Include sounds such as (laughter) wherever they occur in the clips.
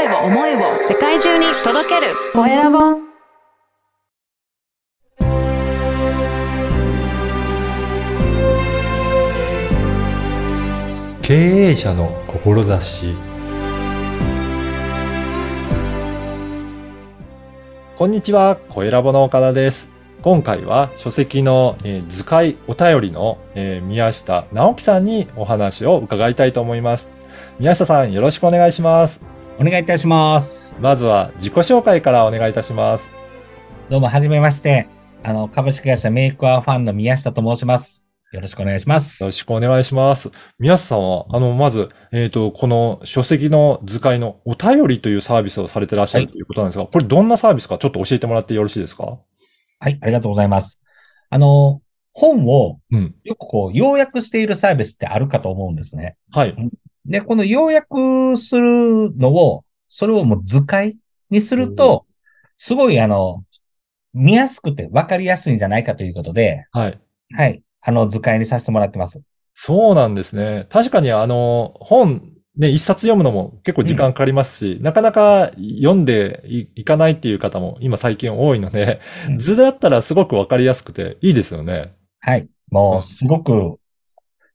声を、思いを世界中に届けるコエラボ。経営者の志こんにちは、コエラボの岡田です。今回は書籍の、えー図解お便りの、えー宮下直樹さんにお話を伺いたいと思います。宮下さん、よろしくお願いします。お願いいたします。まずは自己紹介からお願いいたします。どうも、はじめまして。あの、株式会社メイクアーファンの宮下と申します。よろしくお願いしますよ。ろしくお願いします。宮下さんは、あの、まず、えっ、と、この書籍の図解のお便りというサービスをされてらっしゃるはいということなんですが、これどんなサービスかちょっと教えてもらってよろしいですか？はい、ありがとうございます。あの、本をうん。よくこう、要約しているサービスってあるかと思うんですね。はい。で、この要約するのを、それをもう図解にすると、すごいあの、見やすくて分かりやすいんじゃないかということで、はい。はい、あの、図解にさせてもらってます。そうなんですね。確かにあの、本、ね、一冊読むのも結構時間かかりますし、なかなか読んでいいかないっていう方も今最近多いので、うん図だったらすごくわかりやすくていいですよね。はい、もう、すごく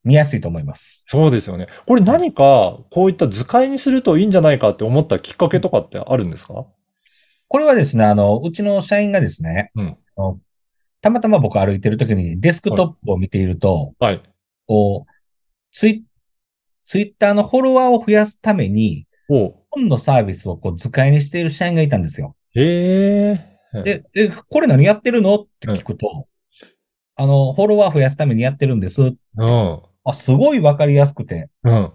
見やすいと思います。そうですよね。これ何かこういった図解にするといいんじゃないかって思ったきっかけとかってあるんですか？これはですね、あの、うちの社員がですね、うんたまたま僕歩いてる時にデスクトップを見ていると、はい。こう、ツイツイッターのフォロワーを増やすために、本のサービスをこう図解にしている社員がいたんですよ。へえ。で、え、これ何やってるの？って聞くと、あの、フォロワー増やすためにやってるんです。うん。あ、すごいわかりやすくて、うん。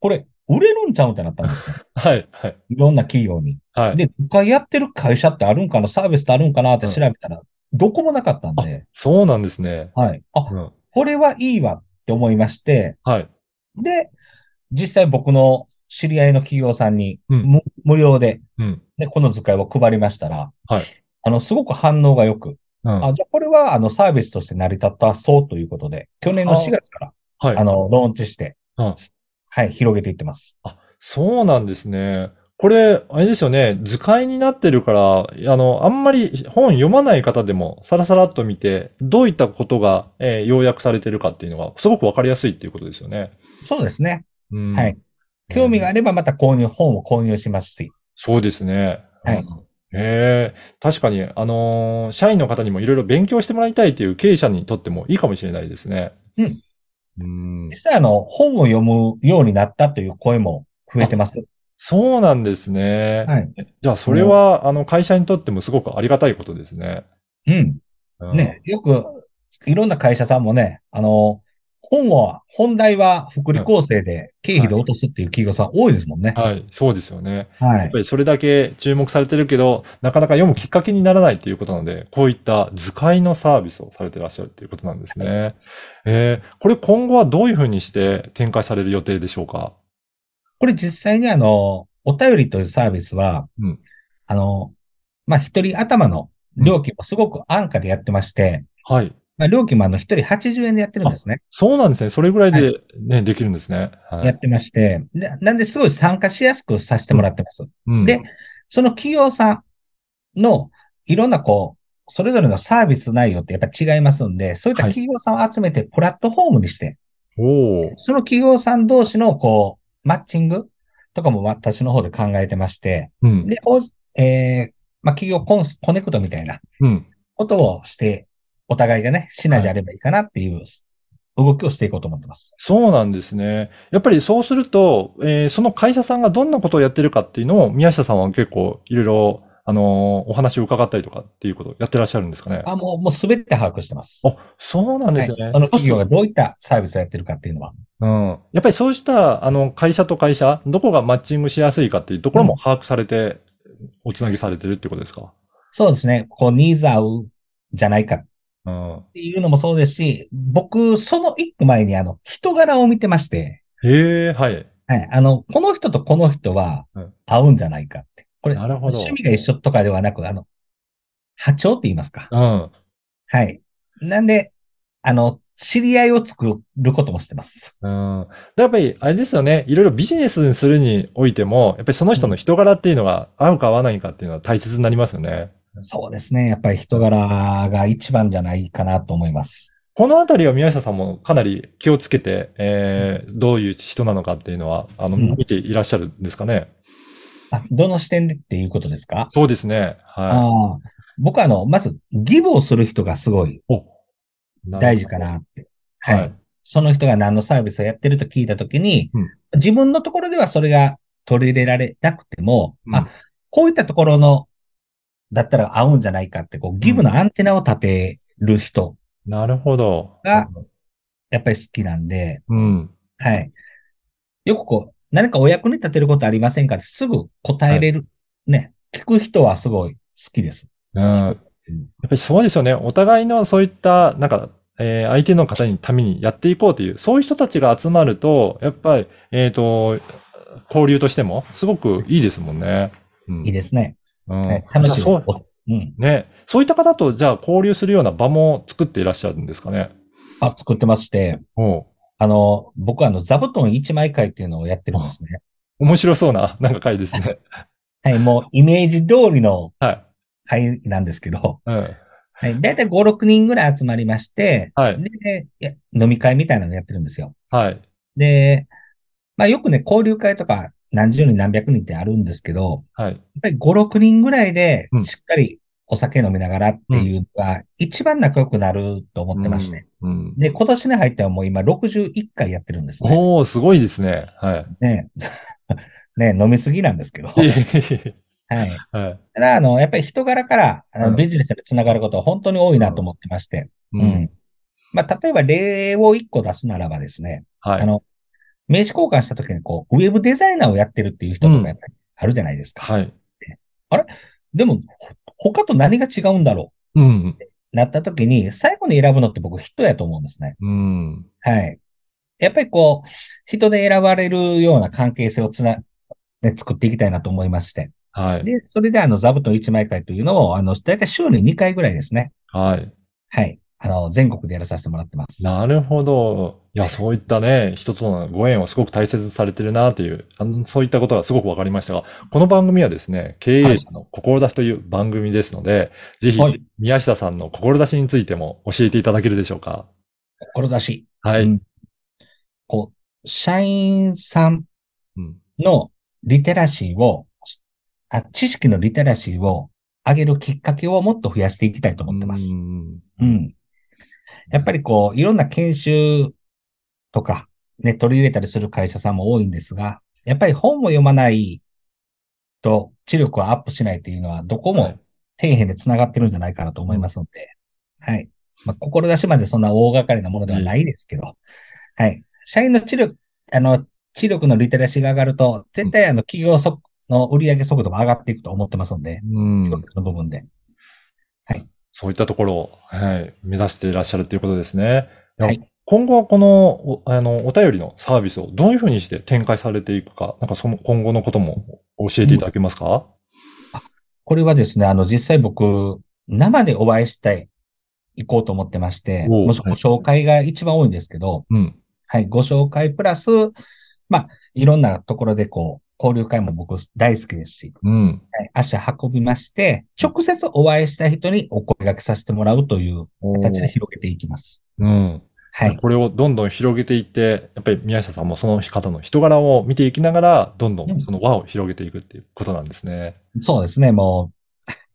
これ、売れるんちゃうんってなったんですよ。(laughs) はい。はい。いろんな企業に。はい。で、図解やってる会社ってあるんかな？サービスってあるんかな？って調べたら、どこもなかったんで、そうなんですね。はい。あ、うん。これはいいわって思いまして、はい。で、実際僕の知り合いの企業さんにうん無無料で、うん。ね、この図解を配りましたら、はいあの、すごく反応が良く、うん。あ、じゃあこれはあのサービスとして成り立ったそうということで、去年の4月から、はい。あの、ローンチして、うんはい、広げていってます。あ、そうなんですね。これ、あれですよね。図解になってるから、あの、あんまり本読まない方でも、さらさらっと見て、どういったことが、えー要約されてるかっていうのが、すごくわかりやすいっていうことですよね。そうですね。うん。はい。興味があればまた購入、本を購入しますし、そうですね。はいうん。へえ、確かに、あのー社員の方にもいろいろ勉強してもらいたいという経営者にとってもいいかもしれないですね。うん。うん実。際あの、本を読むようになったという声も増えてます。そうなんですね。はい。じゃあ、それは、あの、会社にとってもすごくありがたいことですね。うん。うんね、よく、いろんな会社さんもね、あの、本は、本題は福利厚生で経費で落とすっていう企業さん多いですもんね。はい、そうですよね。はい。やっぱりそれだけ注目されてるけど、なかなか読むきっかけにならないっていうことなので、こういった図解のサービスをされてらっしゃるっていうことなんですね。えー、これ今後はどういうふうにして展開される予定でしょうか？これ実際にあの、お便りというサービスは、うんあの、まあ、一人頭の料金もすごく安価でやってまして、はい。まあ、料金もあの、一人80円でやってるんですね。そうなんですね。それぐらいでね、できるんですね。はい。やってまして、でなんですごい参加しやすくさせてもらってます。うんで、その企業さんのいろんなこう、それぞれのサービス内容ってやっぱ違いますんで、そういったはい企業さんを集めてプラットフォームにして、おーその企業さん同士のこう、マッチングとかも私の方で考えてまして、うん。で、おえーまあ、企業コンスコネクトみたいなうん。ことをして、お互いがね、シナジーあればいいかなっていう動きをしていこうと思ってます。そうなんですね。やっぱりそうすると、えーその会社さんがどんなことをやってるかっていうのを、宮下さんは結構いろいろ、あのーお話を伺ったりとかっていうことをやってらっしゃるんですかね？あ、もう、もうすべて把握してます。あ、そうなんですね。はいその企業がどういったサービスをやってるかっていうのは。うん。やっぱりそうした、あの、会社と会社、どこがマッチングしやすいかっていうところも把握されて、おつなぎされてるってことですか？そうですね。こう、ニーズ合うじゃないかっうん。ていうのもそうですし、僕、その一個前にあの、人柄を見てまして、へえ、はい。はい。あの、この人とこの人はうん合うんじゃないかって。これ、なるほど趣味が一緒とかではなく、あの、波長って言いますか。うん。はい。なんで、あの、知り合いを作ることもしてます。うん。でやっぱり、あれですよね。いろいろビジネスにするにおいても、やっぱりその人の人柄っていうのが合うか合わないかっていうのは大切になりますよね。そうですね。やっぱり人柄が一番じゃないかなと思います。このあたりは宮下さんもかなり気をつけて、えー、どういう人なのかっていうのは、あの、うん見ていらっしゃるんですかね？あどの視点でっていうことですか？そうですね。はああ僕はあの、まず、ギブをする人がすごい大事かなって。はい。はいその人が何のサービスをやってると聞いたときに、うん自分のところではそれが取り入れられなくても、うんあ、こういったところの、だったら合うんじゃないかって、こう、ギブのアンテナを立てる人、なるほど。がやっぱり好きなんで、うん。はい。よくこう、何かお役に立てることありませんかってすぐ答えれる。ね。聞く人はすごい好きです。うん。やっぱりそうですよね。お互いのそういった、なんか、えー相手の方にためにやっていこうという、そういう人たちが集まると、やっぱり、えっ、と、交流としても、すごくいいですもんね。うん。いいですね。うんはい、楽し。そうおうん。ね。そういった方と、じゃあ交流するような場も作っていらっしゃるんですかね？あ、作ってまして、あの、僕はあの、座布団一枚会っていうのをやってるんですね。面白そうな、なんか回ですね。はい、もうイメージ通りのはい。会なんですけど、うん。はい、だいたい5、6人ぐらい集まりまして、はい。で、飲み会みたいなのやってるんですよ。はい。で、まあよくね、交流会とか何十人何百人ってあるんですけど、はい。やっぱり5、6人ぐらいでうんしっかりお酒飲みながらっていうのが一番仲良くなると思ってまして。うん。うんで、今年に入ってはもう今61回やってるんですね。おー、すごいですね。はい。ね (laughs) ね飲みすぎなんですけど。はい。はい。ただ、あの、やっぱり人柄からあのうんビジネスでつながることは本当に多いなと思ってまして。ううん。。まあ、例えば例を1個出すならばですね、はい。あの、名刺交換した時にこう、ウェブデザイナーをやってるっていう人とかやっぱりあるじゃないですか。はい。でも、ほ他と何が違うんだろう？ん。うなった時に、最後に選ぶのって僕人やと思うんですね。うん。はい。やっぱりこう、人で選ばれるような関係性をつな、ね、作っていきたいなと思いまして。はい。で、それであの、座布団一枚会というのを、あの、だいたい週に2回ぐらいですね。はい。はい。あの、全国でやらさせてもらってます。なるほど。いや、そういったね、人とのご縁をすごく大切にされてるなという、あのそういったことがすごくわかりましたが、この番組はですね、経営者の志という番組ですので、ぜひはい、宮下さんの志についても教えていただけるでしょうか？志。はい。うんこう、社員さんのリテラシーを、あ知識のリテラシーを上げるきっかけをもっと増やしていきたいと思ってます。うんうん。やっぱりこう、いろんな研修とか、ね、取り入れたりする会社さんも多いんですが、やっぱり本を読まないと知力をアップしないっていうのは、どこもはい底辺で繋がってるんじゃないかなと思いますので、はい。まあ、志までそんな大掛かりなものではないですけど、はい。社員の知力、あの、知力のリテラシーが上がると、絶対あの、企業速の売上速度も上がっていくと思ってますので、うんその部分で。そういったところを、はい、目指していらっしゃるということですね。はい今後はこの、おあの、お便りのサービスをどういうふうにして展開されていくか、なんかその今後のことも教えていただけますか、これはですね、あの、実際僕、生でお会いしたい、行こうと思ってまして、ご紹介が一番多いんですけど、うん。はい、ご紹介プラス、まあ、いろんなところでこう、交流会も僕大好きですし、うん。はい、足運びまして、直接お会いした人にお声掛けさせてもらうという形で広げていきます。うん。はい。これをどんどん広げていって、やっぱり宮下さんもその方の人柄を見ていきながら、どんどうん。んその輪を広げていくっていうことなんですね。そうですね、も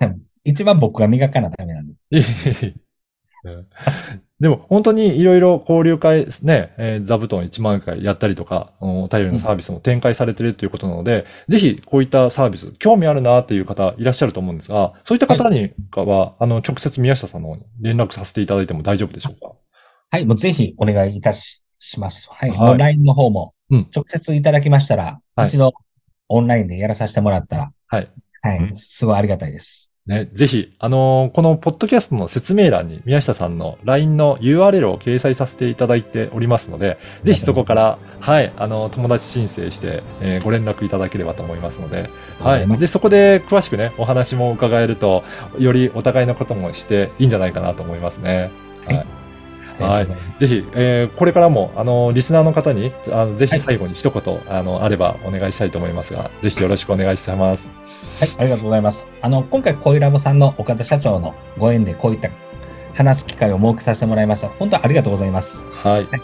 う、(laughs) 一番僕が磨かなダメなんで。でも本当にいろいろ交流会ですね、えー座布団1万回やったりとか、お便りのサービスも展開されているということなので、ぜひこういったサービス、興味あるなという方いらっしゃると思うんですが、そういった方にかは、あの、直接宮下さんの方に連絡させていただいても大丈夫でしょうか？はい、もうぜひお願いいたしします。はい。はい LINE の方もうん、直接いただきましたら、はい一度オンラインでやらさせてもらったら、はい。はい、すごいありがたいです。ね、ぜひ、あのーこのポッドキャストの説明欄に宮下さんの LINE の URL を掲載させていただいておりますので、ぜひそこから、はい、あの、友達申請して、えーご連絡いただければと思いますので、はい。で、そこで詳しくね、お話も伺えると、よりお互いのこともしていいんじゃないかなと思いますね。はい。はいはい。ぜひ、えー、これからも、あの、リスナーの方に、あのぜひ最後に一言、はい、あの、あればお願いしたいと思いますが、ぜひよろしくお願いします。はい、ありがとうございます。あの、今回、恋ラボさんの岡田社長のご縁で、こういった話す機会を設けさせてもらいました。本当にありがとうございます。はい。はい、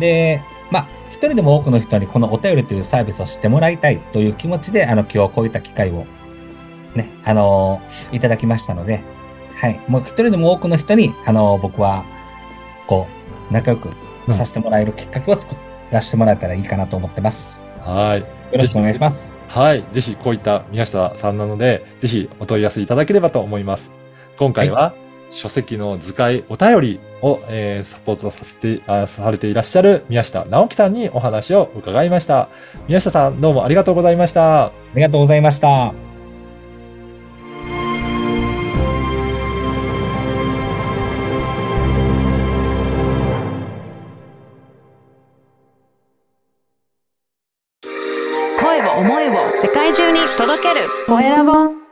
で、まあ、一人でも多くの人にこのお便りというサービスを知ってもらいたいという気持ちで、あの、今日はこういった機会をね、あのー、いただきましたので、はい。もう一人でも多くの人に、あのー、僕は、こう、仲良くさせてもらえるきっかけを作らせてもらえたらいいかなと思ってます。はい。よろしくお願いします。はい。ぜひ、こういった宮下さんなので、ぜひお問い合わせいただければと思います。今回は、はい、書籍の図解お便りを、えー、サポートさせてあ、されていらっしゃる宮下直樹さんにお話を伺いました。宮下さん、どうもありがとうございました。ありがとうございました。Dorénavant